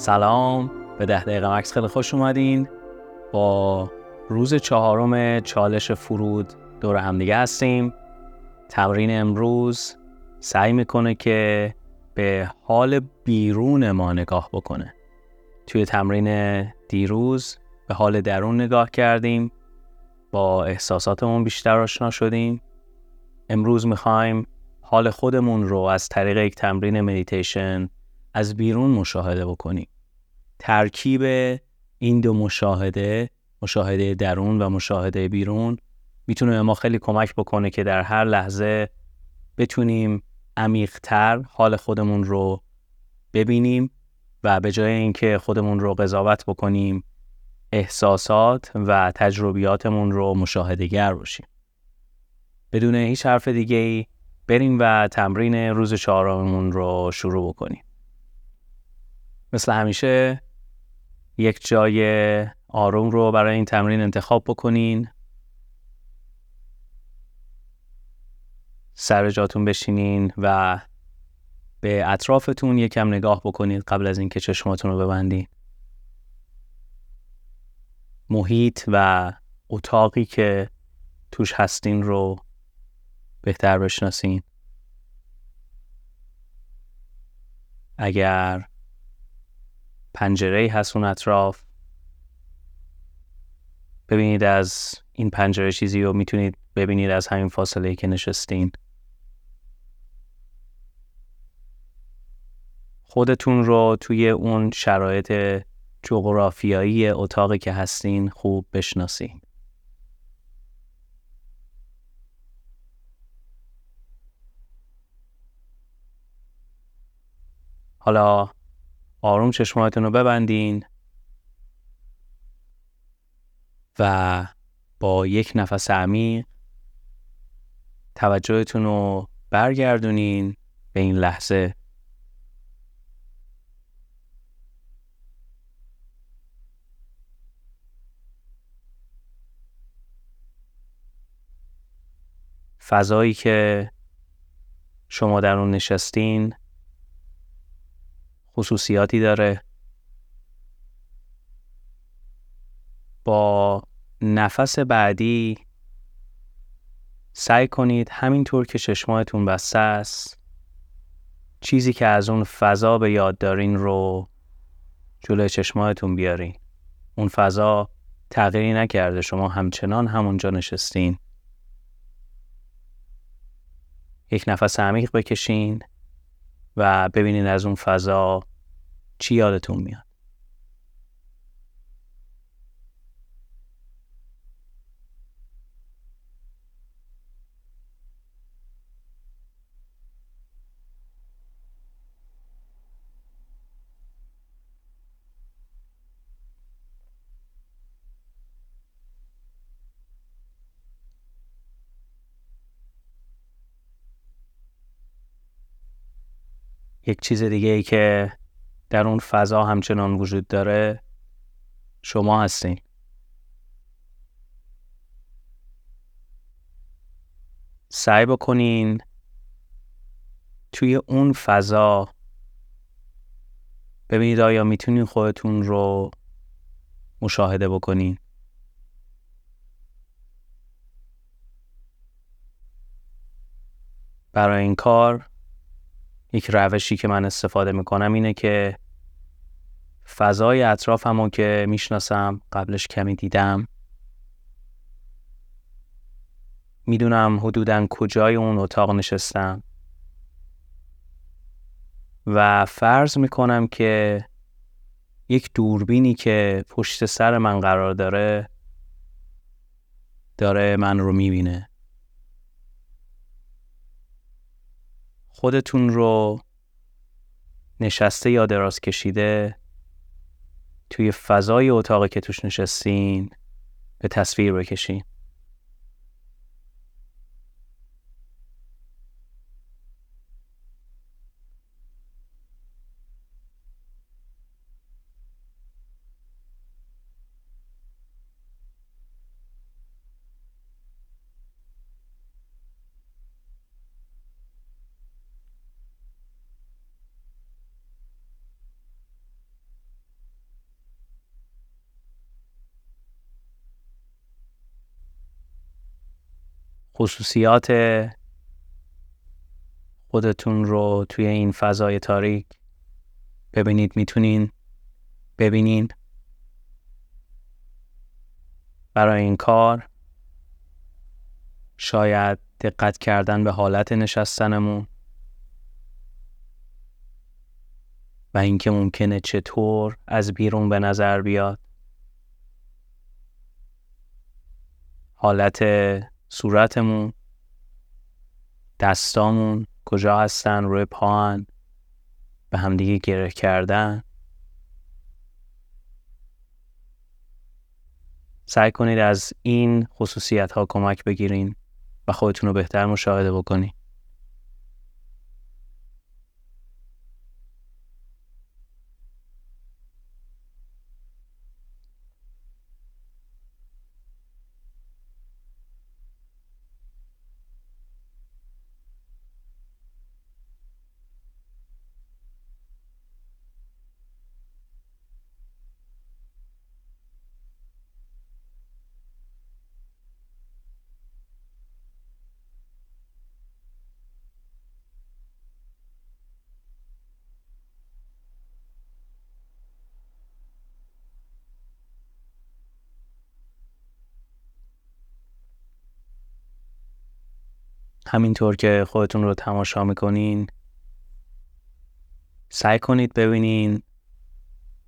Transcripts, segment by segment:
سلام. به ده دقیقه مکس خیلی خوش اومدین. با روز چهارم چالش فرود دور همدیگه هستیم. تمرین امروز سعی می‌کنه که به حال بیرون ما نگاه بکنه. توی تمرین دیروز به حال درون نگاه کردیم. با احساساتمون بیشتر آشنا شدیم. امروز می‌خوایم حال خودمون رو از طریق یک تمرین مدیتیشن از بیرون مشاهده بکنیم ترکیب این دو مشاهده مشاهده درون و مشاهده بیرون می‌تونه به ما خیلی کمک بکنه که در هر لحظه بتونیم عمیقتر حال خودمون رو ببینیم و به جای اینکه خودمون رو قضاوت بکنیم احساسات و تجربیاتمون رو مشاهده گر باشیم. بدون هیچ حرف دیگه ای بریم و تمرین روز چهارممون رو شروع بکنیم. مثل همیشه یک جای آروم رو برای این تمرین انتخاب بکنین. سر جاتون بشینین و به اطرافتون یکم نگاه بکنید قبل از اینکه چشماتون رو ببندین. محیط و اتاقی که توش هستین رو بهتر بشناسین. اگر پنجره هست اون اطراف. ببینید از این پنجره چیزی رو می‌تونید ببینید از همین فاصله که نشستین. خودتون رو توی اون شرایط جغرافیایی اتاقی که هستین خوب بشناسین. حالا آروم چشماتون رو ببندین و با یک نفس عمیق توجهتون رو برگردونین به این لحظه. فضایی که شما در اون نشستین خصوصیاتی داره با نفس بعدی سعی کنید همینطور که چشماتون بسته است چیزی که از اون فضا به یاد دارین رو جلوی چشماتون بیارین. اون فضا تغییری نکرده شما همچنان همونجا نشستین. یک نفس عمیق بکشین و ببینید از اون فضا چی یادتون میاد؟ یک چیز دیگه ای که در اون فضا همچنان وجود داره شما هستین. سعی بکنین توی اون فضا ببینید آیا می‌تونین خودتون رو مشاهده بکنین. برای این کار یک روشی که من استفاده می‌کنم اینه که فضای اطرافمو که می‌شناسم قبلش کمی دیدم می‌دونم حدودا کجای اون اتاق نشستم و فرض می‌کنم که یک دوربینی که پشت سر من قرار داره داره من رو می‌بینه. خودتون رو نشسته یا دراز کشیده توی فضای اتاقی که توش نشستین به تصویر بکشین. خصوصیات خودتون رو توی این فضای تاریک ببینید می‌تونین ببینین. برای این کار شاید دقت کردن به حالت نشستنمون و اینکه ممکنه چطور از بیرون به نظر بیاد. حالت صورتمون دستامون کجا هستن روی پاهن به همدیگه گره کردن. سعی کنید از این خصوصیت ها کمک بگیرین و خودتون رو بهتر مشاهده بکنید همینطور که خودتون رو تماشا می‌کنین سعی کنید ببینین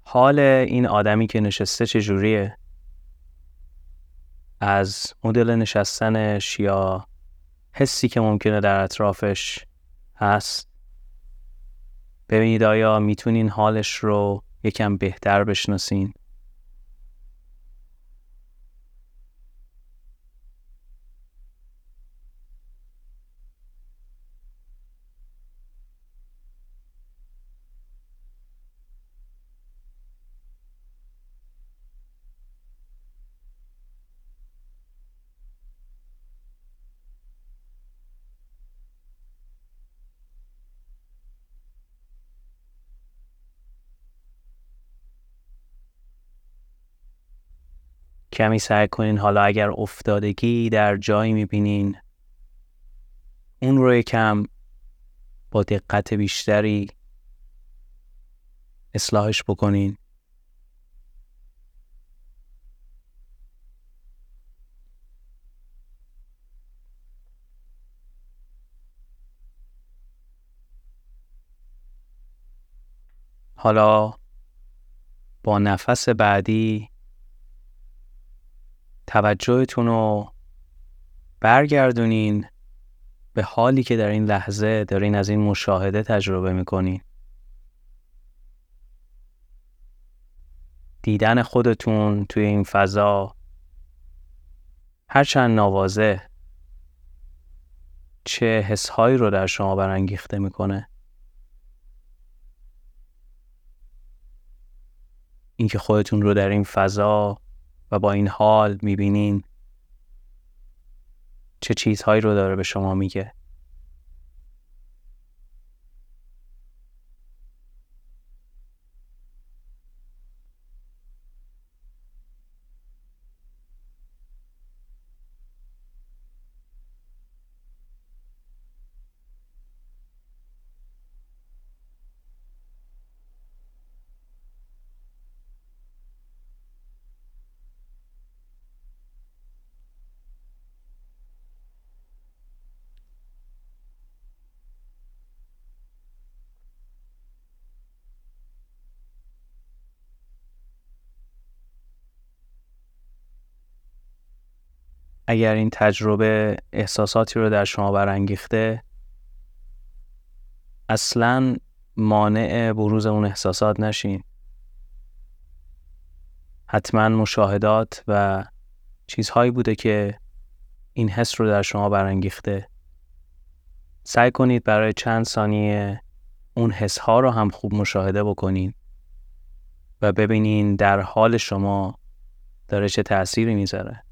حال این آدمی که نشسته چجوریه. از مدل نشستنش یا حسی که ممکنه در اطرافش هست. ببینید آیا می‌تونین حالش رو یکم بهتر بشناسین؟ کمی سعی کنین حالا اگر افتادگی در جایی می‌بینین اون رو یکم با دقت بیشتری اصلاحش بکنین. حالا با نفس بعدی توجهتون رو برگردونین به حالی که در این لحظه دارین از این مشاهده تجربه می‌کنین. دیدن خودتون توی این فضا هرچند نوازه چه حسهایی رو در شما برانگیخته می‌کنه. اینکه خودتون رو در این فضا و با این حال می‌بینین چه چیزهایی رو داره به شما میگه. اگر این تجربه احساساتی رو در شما برانگیخته اصلا مانع بروز اون احساسات نشین. حتما مشاهدات و چیزهایی بوده که این حس رو در شما برانگیخته. سعی کنید برای چند ثانیه اون حس ها رو هم خوب مشاهده بکنین و ببینین در حال شما داره چه تأثیری می‌ذاره.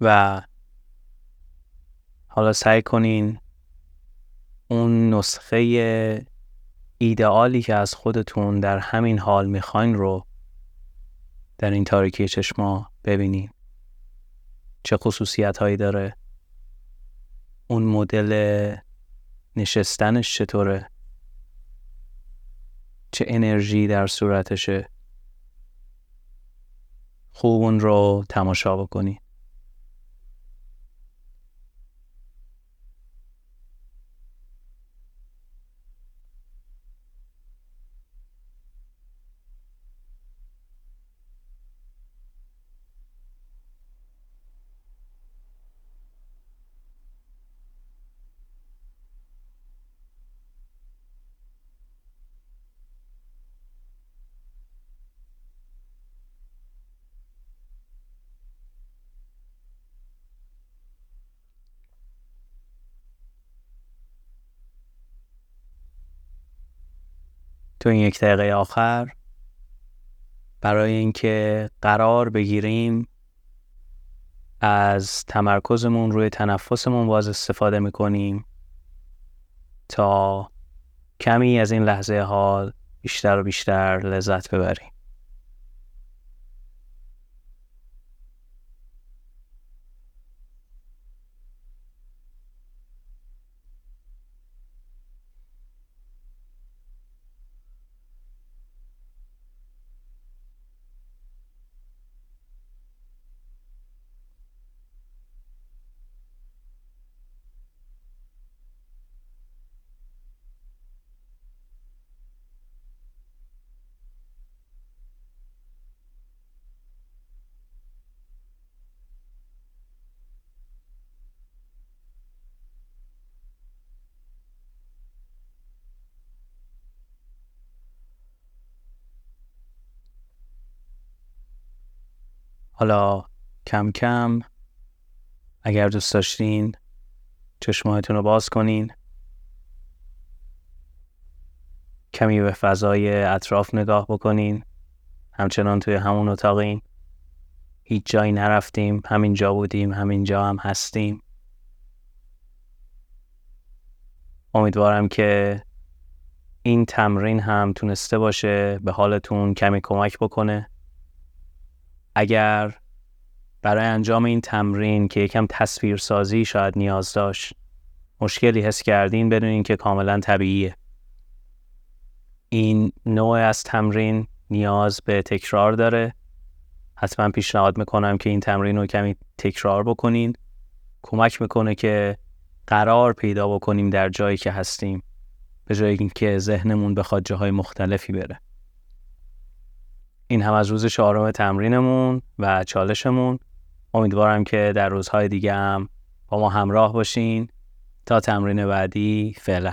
و حالا سعی کنین اون نسخه ایدئالی که از خودتون در همین حال می‌خواین رو در این تاریکی چشما ببینین. چه خصوصیت هایی داره؟ اون مدل نشستنش چطوره؟ چه انرژی در صورتشه؟ خوب اون رو تماشا بکنی تو این یک دقیقه آخر برای اینکه قرار بگیریم از تمرکزمون روی تنفسمون باز استفاده می‌کنیم تا کمی از این لحظه حال بیشتر و بیشتر لذت ببریم. حالا کم کم اگر دوست داشتین چشمایتون رو باز کنین. کمی به فضای اطراف نگاه بکنین. همچنان توی همون اتاقین. هیچ جایی نرفتیم. همینجا بودیم همینجا هم هستیم. امیدوارم که این تمرین هم تونسته باشه به حالتون کمی کمک بکنه. اگر برای انجام این تمرین که یکم تصویرسازی شاید نیاز داشت مشکلی حس کردین بدونین که کاملا طبیعیه. این نوع از تمرین نیاز به تکرار داره. حتما پیشنهاد می‌کنم که این تمرین رو کمی تکرار بکنین. کمک می‌کنه که قرار پیدا بکنیم در جایی که هستیم به جایی اینکه ذهنمون بخواد جاهای مختلفی بره. این هم از روز چهارم تمرینمون و چالشمون. امیدوارم که در روزهای دیگه هم با ما همراه باشین. تا تمرین بعدی فعلا.